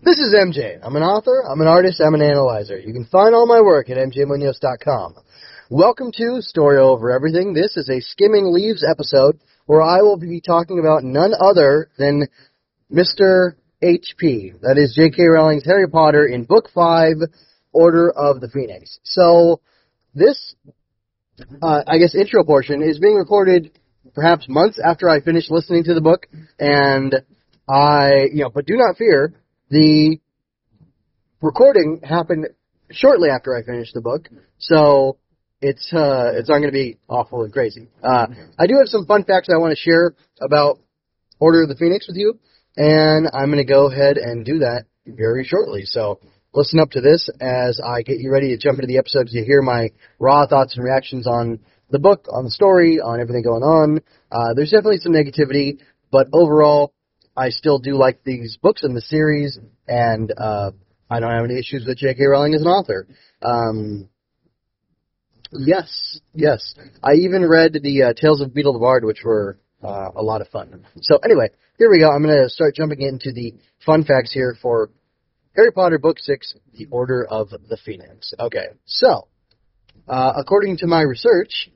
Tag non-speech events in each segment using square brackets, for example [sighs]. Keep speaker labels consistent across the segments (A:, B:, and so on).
A: This is MJ. I'm an author, I'm an artist, I'm an analyzer. You can find all my work at mjmunoz.com. Welcome to Story Over Everything. This is a Skimming Leaves episode where I will be talking about none other than Mr. HP. That is J.K. Rowling's Harry Potter in Book 5, Order of the Phoenix. So, this, uh, I guess, intro portion is being recorded perhaps months after I finish listening to the book, and I, you know, but do not fear, the recording happened shortly after I finished the book, so it's uh, it's not going to be awful and crazy. Uh, I do have some fun facts I want to share about Order of the Phoenix with you, and I'm going to go ahead and do that very shortly. So listen up to this as I get you ready to jump into the episode to hear my raw thoughts and reactions on the book, on the story, on everything going on. Uh, there's definitely some negativity, but overall, I still do like these books in the series, and uh, I don't have any issues with J.K. Rowling as an author. Um, yes, yes. I even read the uh, Tales of Beedle the Bard, which were uh, a lot of fun. So anyway, here we go. I'm going to start jumping into the fun facts here for Harry Potter Book 6, The Order of the Phoenix. Okay, so, uh, according to my research,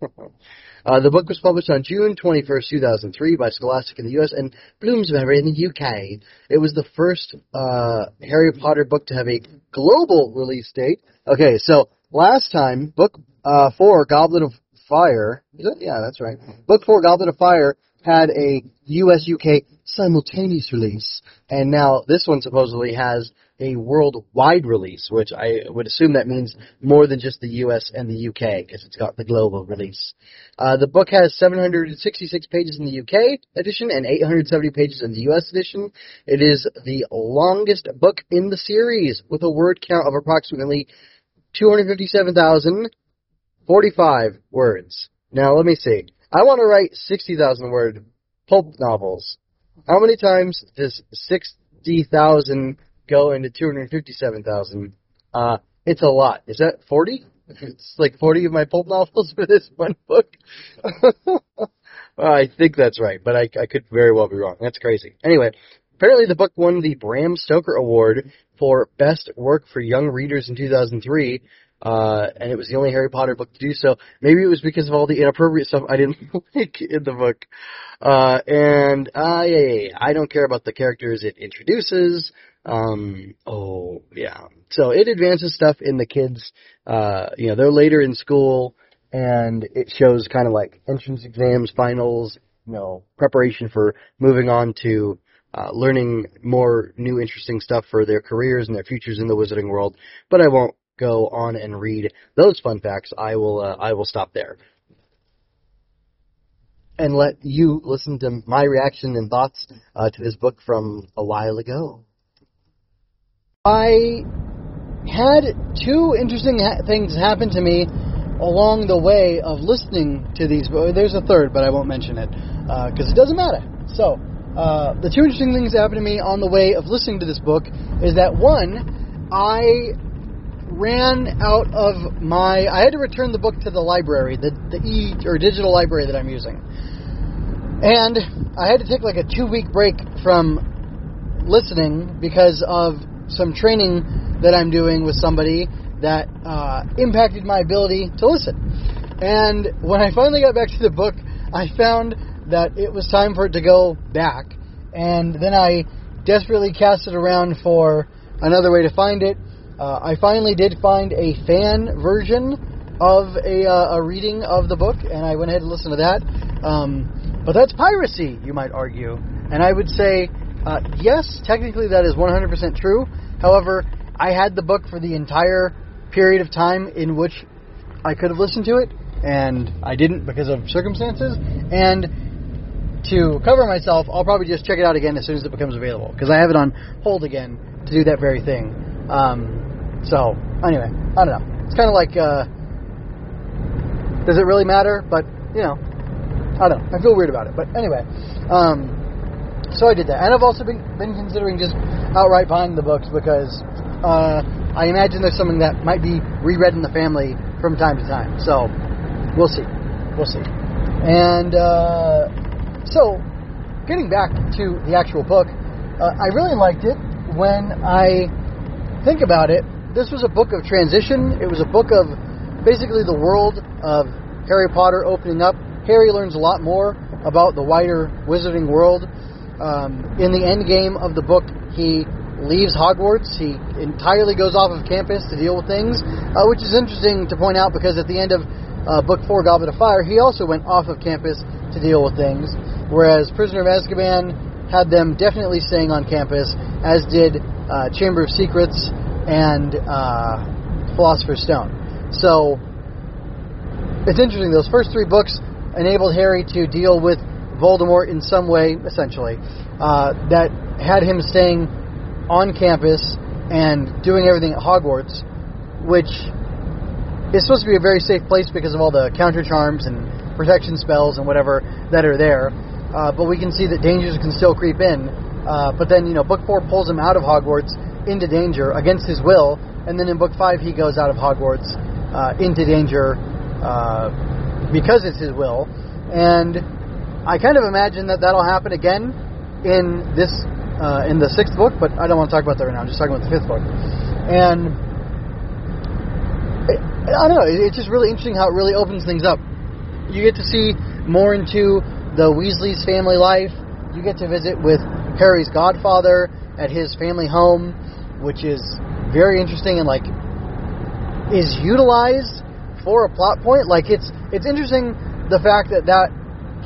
A: [laughs] Uh, the book was published on June 21st, 2003 by Scholastic in the US and Bloomsbury in the UK. It was the first uh, Harry Potter book to have a global release date. Okay, so last time, book uh, 4, Goblet of Fire? Yeah, that's right. Book 4, Goblet of Fire, had a US UK simultaneous release, and now this one supposedly has a worldwide release, which I would assume that means more than just the US and the UK, because it's got the global release. Uh, the book has 766 pages in the UK edition and 870 pages in the US edition. It is the longest book in the series, with a word count of approximately 257,045 words. Now, let me see. I want to write 60,000 word pulp novels. How many times does 60,000 go into 257,000? Uh, it's a lot. Is that 40? [laughs] It's like 40 of my pulp novels [laughs] for this one book. [laughs] I think that's right, but I, I could very well be wrong. That's crazy. Anyway, apparently the book won the Bram Stoker Award for Best Work for Young Readers in 2003, uh, and it was the only Harry Potter book to do so. Maybe it was because of all the inappropriate stuff I didn't like in the book. Uh, and, uh, yeah, yeah, I don't care about the characters it introduces. Um, oh, yeah. So it advances stuff in the kids, uh, you know, they're later in school, and it shows kind of like entrance exams, finals, you know, preparation for moving on to, uh, learning more new interesting stuff for their careers and their futures in the wizarding world. But I won't go on and read those fun facts. I will, uh, I will stop there. And let you listen to my reaction and thoughts uh, to this book from a while ago. I had two interesting ha- things happen to me along the way of listening to these. There's a third, but I won't mention it because uh, it doesn't matter. So, uh, the two interesting things that happened to me on the way of listening to this book is that one, I ran out of my. I had to return the book to the library, the the e or digital library that I'm using, and I had to take like a two week break from listening because of some training that I'm doing with somebody that uh, impacted my ability to listen. And when I finally got back to the book, I found that it was time for it to go back. And then I desperately cast it around for another way to find it. Uh, I finally did find a fan version of a, uh, a reading of the book, and I went ahead and listened to that. Um, but that's piracy, you might argue. And I would say uh, yes, technically that is 100% true. However, I had the book for the entire period of time in which I could have listened to it, and I didn't because of circumstances. And to cover myself, I'll probably just check it out again as soon as it becomes available because I have it on hold again to do that very thing. Um, so, anyway, I don't know. It's kind of like, uh, does it really matter? But, you know, I don't know. I feel weird about it. But anyway, um, so I did that, and I've also been been considering just outright buying the books because uh, I imagine there's something that might be reread in the family from time to time. So we'll see, we'll see. And uh, so, getting back to the actual book, uh, I really liked it. when I think about it, this was a book of transition. It was a book of basically the world of Harry Potter opening up. Harry learns a lot more about the wider wizarding world. Um, in the end game of the book, he leaves Hogwarts. He entirely goes off of campus to deal with things, uh, which is interesting to point out because at the end of uh, Book 4, Goblet of Fire, he also went off of campus to deal with things, whereas Prisoner of Azkaban had them definitely staying on campus, as did uh, Chamber of Secrets and uh, Philosopher's Stone. So it's interesting. Those first three books enabled Harry to deal with Voldemort in some way, essentially, uh, that had him staying on campus and doing everything at Hogwarts, which is supposed to be a very safe place because of all the counter charms and protection spells and whatever that are there. Uh, but we can see that dangers can still creep in. Uh, but then, you know, Book 4 pulls him out of Hogwarts into danger against his will, and then in Book 5 he goes out of Hogwarts uh, into danger uh, because it's his will. And I kind of imagine that that'll happen again in this uh, in the sixth book, but I don't want to talk about that right now. I'm just talking about the fifth book. And I don't know. It's just really interesting how it really opens things up. You get to see more into the Weasley's family life. You get to visit with Harry's godfather at his family home, which is very interesting and like is utilized for a plot point. Like it's it's interesting the fact that that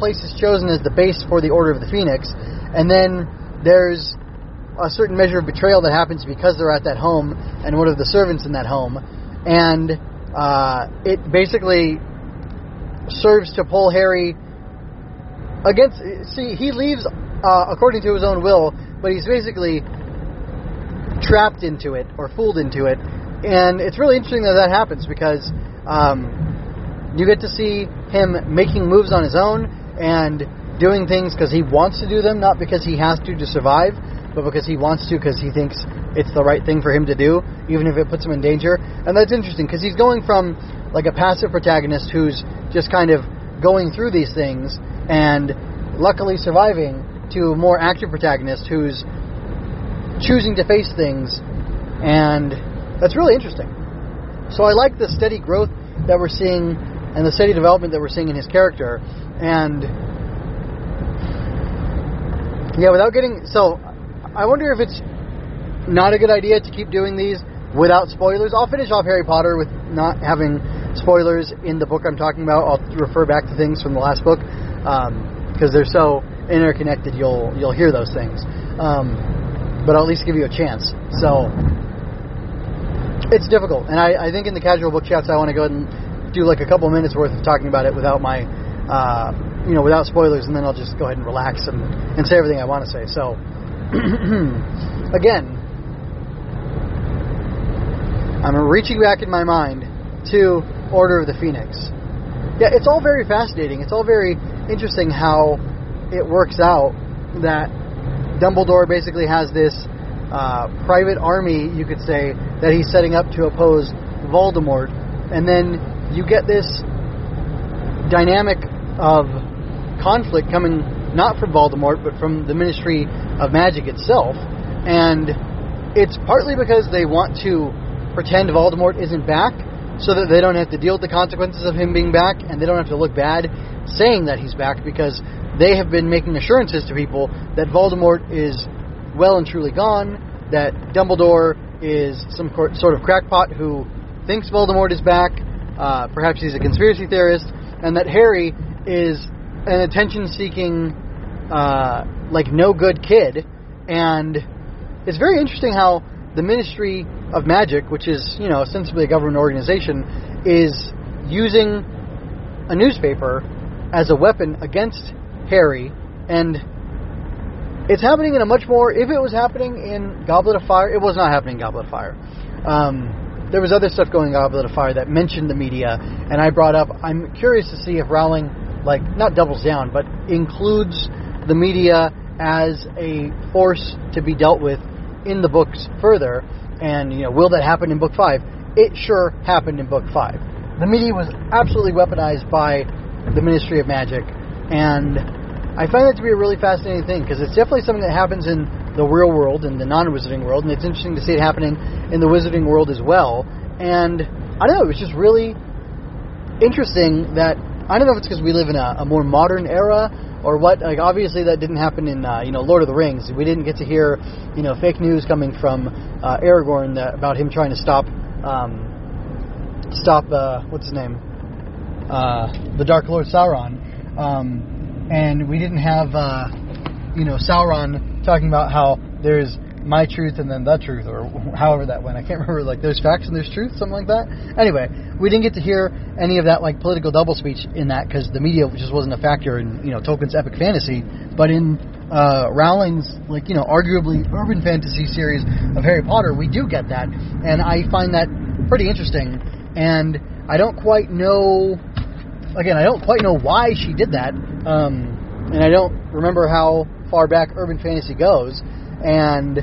A: place is chosen as the base for the Order of the Phoenix, and then there's a certain measure of betrayal that happens because they're at that home and one of the servants in that home, and uh, it basically serves to pull Harry against. See, he leaves uh, according to his own will, but he's basically trapped into it or fooled into it, and it's really interesting that that happens because um, you get to see him making moves on his own and doing things because he wants to do them, not because he has to to survive, but because he wants to because he thinks it's the right thing for him to do, even if it puts him in danger. And that's interesting because he's going from like a passive protagonist who's just kind of going through these things and luckily surviving to a more active protagonist who's choosing to face things, and that's really interesting. So I like the steady growth that we're seeing and the steady development that we're seeing in his character, and yeah, without getting so, I wonder if it's not a good idea to keep doing these without spoilers. I'll finish off Harry Potter with not having spoilers in the book I'm talking about. I'll refer back to things from the last book because um, they're so interconnected. You'll you'll hear those things, um, but I'll at least give you a chance. So it's difficult, and I, I think in the casual book chats I want to go ahead and do like a couple minutes worth of talking about it without my uh, you know, without spoilers, and then I'll just go ahead and relax and, and say everything I want to say. So, [clears throat] again, I'm reaching back in my mind to Order of the Phoenix. Yeah, it's all very fascinating. It's all very interesting how it works out that Dumbledore basically has this uh, private army, you could say, that he's setting up to oppose Voldemort. And then you get this dynamic of conflict coming not from Voldemort, but from the Ministry of Magic itself. And it's partly because they want to pretend Voldemort isn't back so that they don't have to deal with the consequences of him being back and they don't have to look bad saying that he's back because they have been making assurances to people that Voldemort is well and truly gone, that Dumbledore is some sort of crackpot who thinks Voldemort is back, uh, perhaps he's a conspiracy theorist, and that Harry is an attention seeking, uh, like no good kid. And it's very interesting how the Ministry of Magic, which is, you know, ostensibly a government organization, is using a newspaper as a weapon against Harry. And it's happening in a much more. If it was happening in Goblet of Fire, it was not happening in Goblet of Fire. Um, there was other stuff going on Goblet the Fire that mentioned the media, and I brought up. I'm curious to see if Rowling like not doubles down, but includes the media as a force to be dealt with in the books further. And you know, will that happen in book five? It sure happened in book five. The media was absolutely weaponized by the Ministry of Magic, and I find that to be a really fascinating thing because it's definitely something that happens in the real world and the non-wizarding world, and it's interesting to see it happening in the wizarding world as well. And I don't know, it was just really interesting that I don't know if it's because we live in a, a more modern era or what. Like obviously that didn't happen in uh, you know Lord of the Rings. We didn't get to hear you know fake news coming from uh, Aragorn that, about him trying to stop um, stop uh, what's his name uh, the Dark Lord Sauron, um, and we didn't have uh, you know Sauron talking about how there's my truth and then the truth, or however that went. I can't [laughs] remember. Like there's facts and there's truth, something like that. Anyway, we didn't get to hear any of that like political double speech in that because the media just wasn't a factor in you know Tolkien's epic fantasy. But in uh, Rowling's like you know arguably urban fantasy series of Harry Potter, we do get that, and I find that pretty interesting. And I don't quite know. Again, I don't quite know why she did that, um, and I don't remember how far back urban fantasy goes and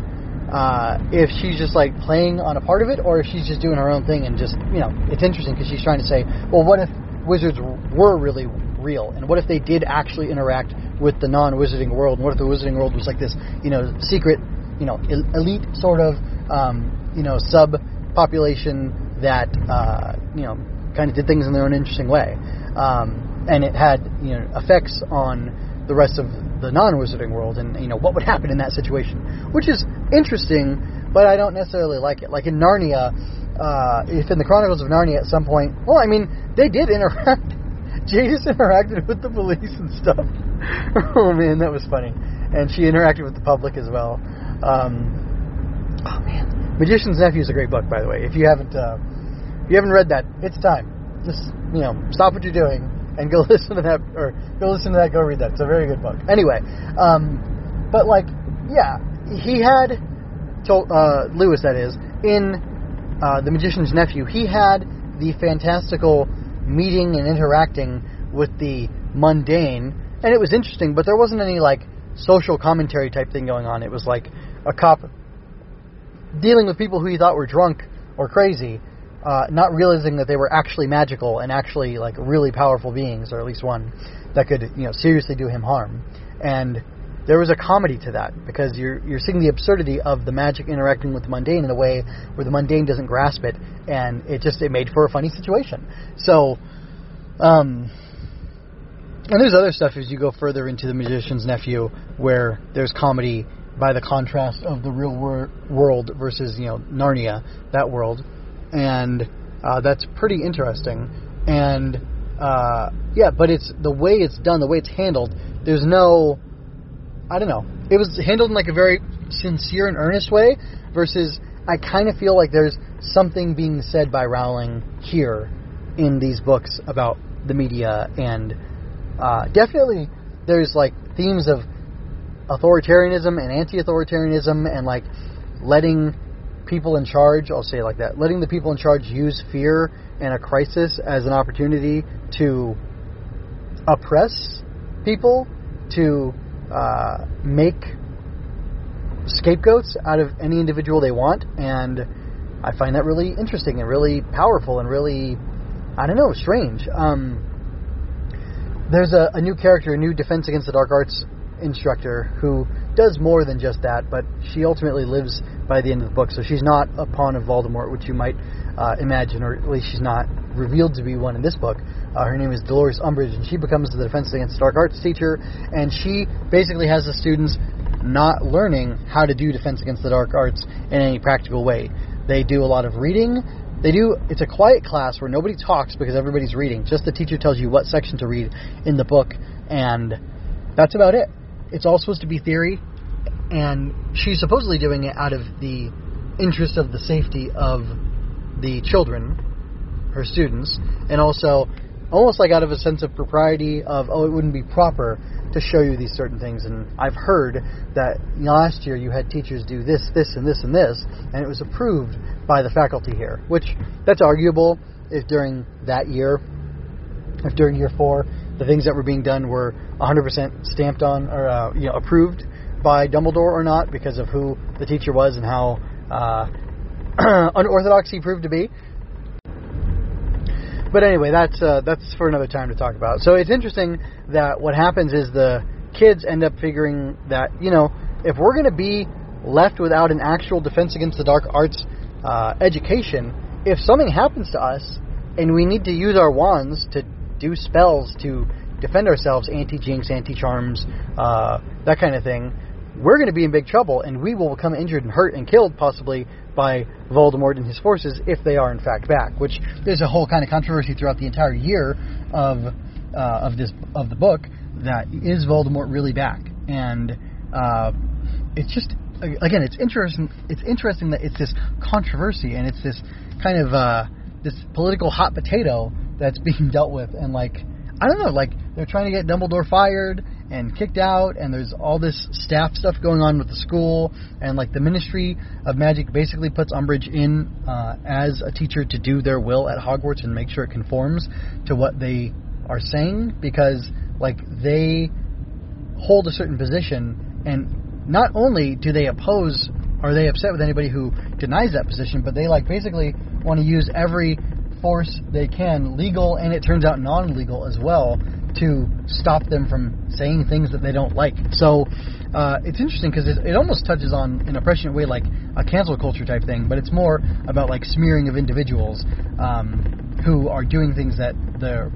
A: uh, if she's just like playing on a part of it, or if she's just doing her own thing and just you know, it's interesting because she's trying to say, well, what if wizards were really real, and what if they did actually interact with the non-wizarding world, and what if the wizarding world was like this, you know, secret, you know, elite sort of, um, you know, sub population that uh, you know kind of did things in their own interesting way, um, and it had you know effects on the rest of the non-wizarding world, and you know what would happen in that situation, which is interesting, but I don't necessarily like it. Like in Narnia, uh, if in the Chronicles of Narnia, at some point, well, I mean, they did interact. [laughs] Jadis interacted with the police and stuff. [laughs] oh man, that was funny, and she interacted with the public as well. Um, oh man, Magician's Nephew is a great book, by the way. If you haven't, uh, if you haven't read that, it's time. Just you know, stop what you're doing and go [laughs] listen to that, or go listen to that, go read that. It's a very good book. Anyway, um, but like, yeah, he had told uh, Lewis that is in uh, the Magician's Nephew. He had the fantastical meeting and interacting with the mundane, and it was interesting. But there wasn't any like social commentary type thing going on. It was like a cop dealing with people who he thought were drunk or crazy, uh, not realizing that they were actually magical and actually like really powerful beings, or at least one that could you know seriously do him harm. And there was a comedy to that because you're you're seeing the absurdity of the magic interacting with the mundane in a way where the mundane doesn't grasp it, and it just it made for a funny situation. So, um, and there's other stuff as you go further into the magician's nephew where there's comedy by the contrast of the real wor- world versus you know Narnia, that world, and uh, that's pretty interesting. And uh, yeah, but it's the way it's done, the way it's handled. There's no, I don't know. It was handled in like a very sincere and earnest way, versus I kind of feel like there's something being said by Rowling here in these books about the media, and uh, definitely there's like themes of authoritarianism and anti-authoritarianism, and like letting people in charge, I'll say it like that, letting the people in charge use fear and a crisis as an opportunity to oppress people, to uh, make scapegoats out of any individual they want, and I find that really interesting and really powerful and really, I don't know, strange. Um, there's a, a new character, a new Defense Against the Dark Arts instructor who does more than just that, but she ultimately lives by the end of the book. So she's not a pawn of Voldemort, which you might uh, imagine, or at least she's not revealed to be one in this book. Uh, her name is Dolores Umbridge, and she becomes the Defense Against Dark Arts teacher, and she basically has the students not learning how to do Defense Against the Dark Arts in any practical way. They do a lot of reading. They do. It's a quiet class where nobody talks because everybody's reading. Just the teacher tells you what section to read in the book, and that's about it. It's all supposed to be theory, and she's supposedly doing it out of the interest of the safety of the children, her students, and also almost like out of a sense of propriety of oh it wouldn't be proper to show you these certain things. And I've heard that last year you had teachers do this this and this and this and it was approved by the faculty here which that's arguable if during that year if during year 4 the things that were being done were 100% stamped on or uh, you know approved by Dumbledore or not because of who the teacher was and how uh, [clears throat] unorthodox he proved to be. But anyway, that's uh, that's for another time to talk about. So it's interesting that what happens is the kids end up figuring that you know if we're going to be left without an actual defense against the dark arts uh, education, if something happens to us and we need to use our wands to do spells to defend ourselves, anti-jinx, anti-charms, uh, that kind of thing, we're going to be in big trouble, and we will become injured and hurt and killed possibly by Voldemort and his forces if they are in fact back. Which there's a whole kind of controversy throughout the entire year of uh, of this of the book that is Voldemort really back, and uh, it's just again it's interesting. It's interesting that it's this controversy and it's this kind of uh, this political hot potato that's [laughs] being dealt with, and like I don't know, like they're trying to get Dumbledore fired and kicked out, and there's all this staff stuff going on with the school, and like the Ministry of Magic basically puts Umbridge in uh, as a teacher to do their will at Hogwarts and make sure it conforms to what they are saying, because like they hold a certain position, and not only do they oppose are they upset with anybody who denies that position, but they like basically want to use every force they can, legal and it turns out non-legal as well, to stop them from saying things that they don't like. So uh, it's interesting because it, it, almost touches on, in a prescient way, like a cancel culture type thing, but it's more about like smearing of individuals um, who are doing things that the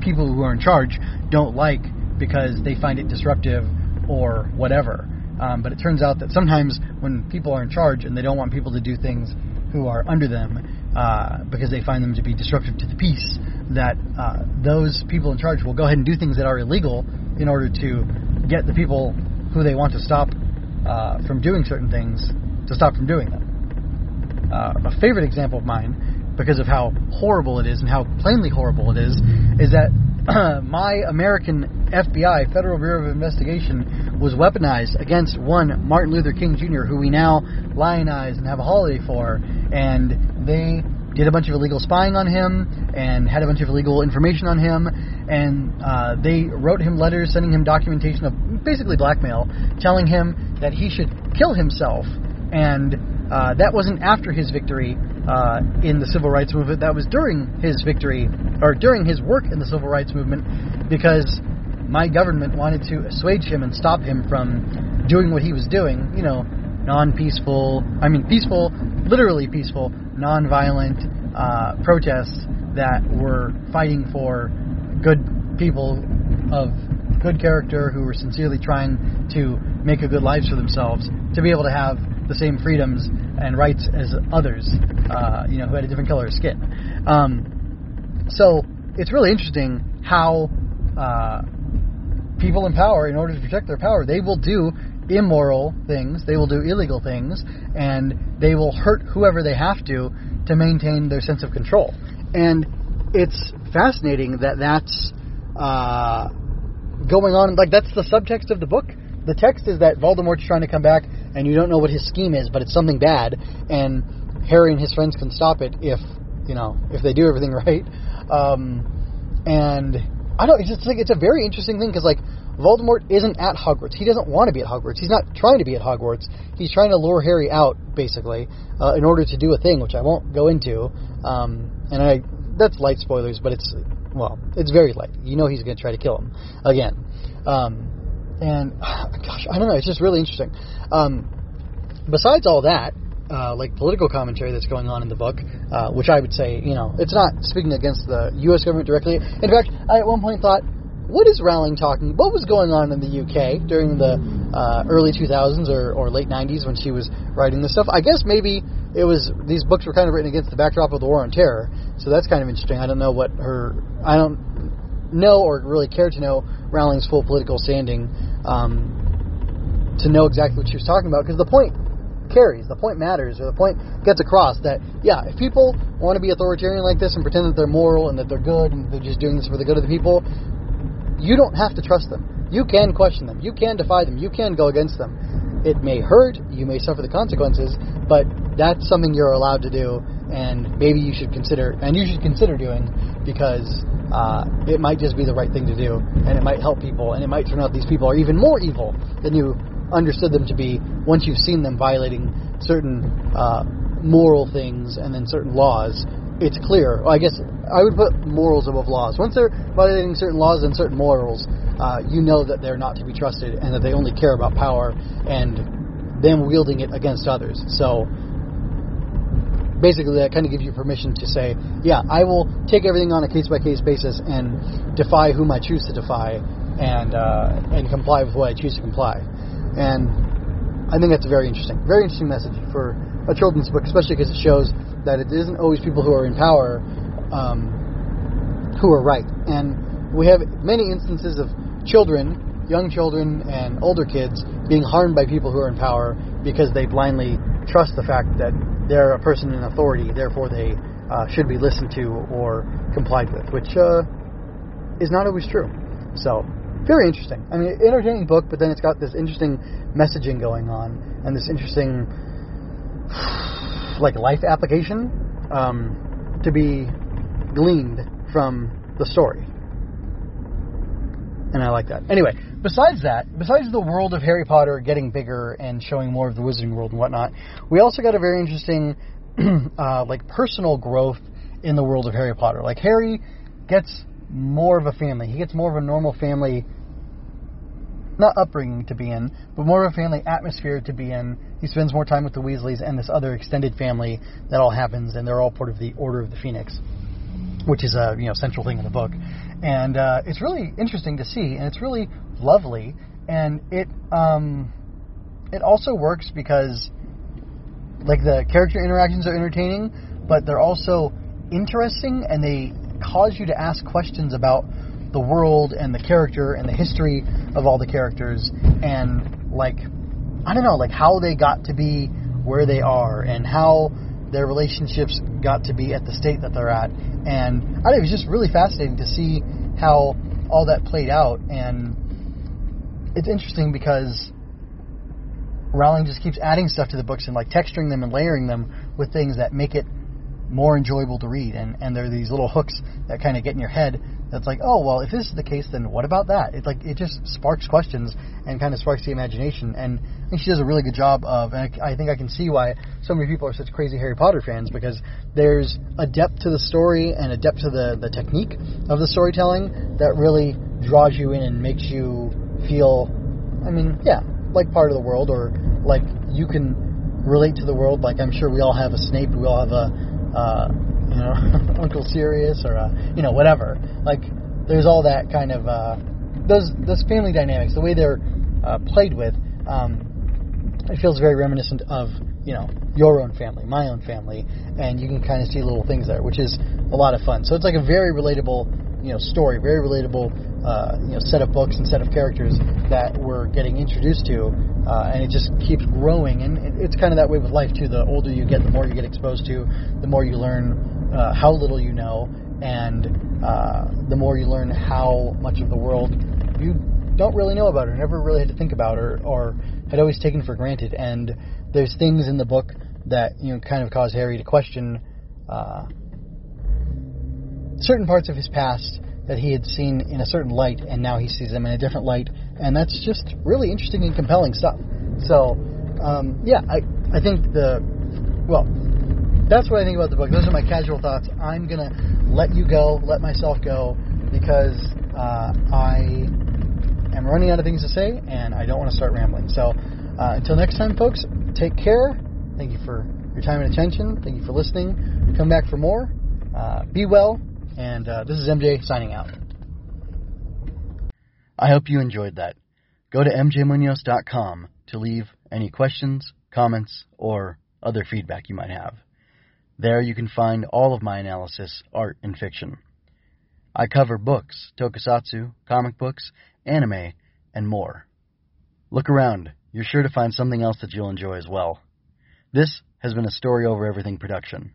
A: people who are in charge don't like because they find it disruptive or whatever. Um, but it turns out that sometimes when people are in charge and they don't want people to do things who are under them uh, because they find them to be disruptive to the peace, that uh, those people in charge will go ahead and do things that are illegal in order to get the people who they want to stop uh, from doing certain things to stop from doing them. Uh, a favorite example of mine, because of how horrible it is and how plainly horrible it is, is that [clears throat] my American FBI, Federal Bureau of Investigation, was weaponized against one Martin Luther King Jr., who we now lionize and have a holiday for, and they did a bunch of illegal spying on him and had a bunch of illegal information on him, and uh, they wrote him letters sending him documentation of basically blackmail, telling him that he should kill himself. And uh, that wasn't after his victory uh, in the civil rights movement. That was during his victory or during his work in the civil rights movement, because my government wanted to assuage him and stop him from doing what he was doing. You know, non-peaceful. I mean, peaceful, literally peaceful nonviolent uh, protests that were fighting for good people of good character who were sincerely trying to make a good life for themselves to be able to have the same freedoms and rights as others, uh, you know, who had a different color of skin. Um, so it's really interesting how uh, people in power, in order to protect their power, they will do immoral things, they will do illegal things, and they will hurt whoever they have to to maintain their sense of control. And it's fascinating that that's uh, going on. Like that's the subtext of the book. The text is that Voldemort's trying to come back, and you don't know what his scheme is, but it's something bad, and Harry and his friends can stop it if you know if they do everything [laughs] right. Um, and I don't. It's just like it's a very interesting thing because like Voldemort isn't at Hogwarts. He doesn't want to be at Hogwarts. He's not trying to be at Hogwarts. He's trying to lure Harry out, basically, uh, in order to do a thing, which I won't go into. Um, and I that's light spoilers, but it's well, it's very light. You know he's going to try to kill him again. Um, and [sighs] gosh, I don't know. It's just really interesting. Um, besides all that, uh, like political commentary that's going on in the book, uh, which I would say, you know, it's not speaking against the U.S. government directly. In fact, I at one point thought what is Rowling talking? What was going on in the UK during the uh, early 2000s or, or late 90s when she was writing this stuff? I guess maybe it was these books were kind of written against the backdrop of the War on Terror, so that's kind of interesting. I don't know what her I don't know or really care to know Rowling's full political standing um, to know exactly what she was talking about because the point carries, the point matters, or the point gets across that yeah, if people want to be authoritarian like this and pretend that they're moral and that they're good and they're just doing this for the good of the people, you don't have to trust them. You can question them. You can defy them. You can go against them. It may hurt. You may suffer the consequences, but that's something you're allowed to do, and maybe you should consider, and you should consider doing, because uh, it might just be the right thing to do, and it might help people, and it might turn out these people are even more evil than you understood them to be once you've seen them violating certain uh, moral things and then certain laws it's clear. Well, I guess I would put morals above laws. Once they're violating certain laws and certain morals, uh, you know that they're not to be trusted and that they only care about power and them wielding it against others. So basically, that kind of gives you permission to say, yeah, I will take everything on a case by case basis and defy whom I choose to defy, and uh, and comply with what I choose to comply. And I think that's very interesting, very interesting message for a children's book, especially because it shows that it isn't always people who are in power um, who are right. And we have many instances of children, young children, and older kids being harmed by people who are in power because they blindly trust the fact that they're a person in authority, therefore they uh, should be listened to or complied with, which uh, is not always true. So, very interesting. I mean, entertaining book, but then it's got this interesting messaging going on and this interesting like life application um, to be gleaned from the story. And I like that. Anyway, besides that, besides the world of Harry Potter getting bigger and showing more of the Wizarding World and whatnot, we also got a very interesting, [clears throat] uh, like personal growth in the world of Harry Potter. Like Harry gets more of a family. He gets more of a normal family not upbringing to be in, but more of a family atmosphere to be in. He spends more time with the Weasleys and this other extended family that all happens, and they're all part of the Order of the Phoenix, which is a you know central thing in the book. And uh, it's really interesting to see, and it's really lovely, and it um, it also works because like the character interactions are entertaining, but they're also interesting, and they cause you to ask questions about the world and the character and the history of all the characters and like I don't know like how they got to be where they are and how their relationships got to be at the state that they're at. And I think it was just really fascinating to see how all that played out. And it's interesting because Rowling just keeps adding stuff to the books and like texturing them and layering them with things that make it more enjoyable to read. And and there are these little hooks that kind of get in your head that's like, oh well, if this is the case, then what about that? It like it just sparks questions and kind of sparks the imagination. And I think she does a really good job of. And I, I think I can see why so many people are such crazy Harry Potter fans because there's a depth to the story and a depth to the the technique of the storytelling that really draws you in and makes you feel. I mean, yeah, like part of the world or like you can relate to the world. Like I'm sure we all have a Snape, we all have a. Uh, you know, [laughs] Uncle Sirius or uh, you know whatever. Like there's all that kind of uh, those those family dynamics, the way they're uh, played with. Um, it feels very reminiscent of you know your own family, my own family, and you can kind of see little things there, which is a lot of fun. So it's like a very relatable you know story, very relatable uh, you know set of books and set of characters that we're getting introduced to, uh, and it just keeps growing. And it's kind of that way with life too. The older you get, the more you get exposed to, the more you learn uh, how little you know, and uh, the more you learn how much of the world you don't really know about or never really had to think about or, or had always taken for granted. And there's things in the book that you know kind of cause Harry to question uh, certain parts of his past that he had seen in a certain light, and now he sees them in a different light, and that's just really interesting and compelling stuff. So, um, yeah, I I think the well, that's what I think about the book. Those are my casual thoughts. I'm gonna let you go, let myself go, because uh, I am running out of things to say, and I don't want to start rambling. So uh, until next time, folks, take care. Thank you for your time and attention. Thank you for listening. Come back for more. Uh, be well, and uh, this is MJ signing out. I hope you enjoyed that. Go to mjmunoz.com to leave any questions, comments, or other feedback you might have. There you can find all of my analysis, art, and fiction. I cover books, tokusatsu, comic books, anime, and more. Look around. You're sure to find something else that you'll enjoy as well. This has been a Story Over Everything production.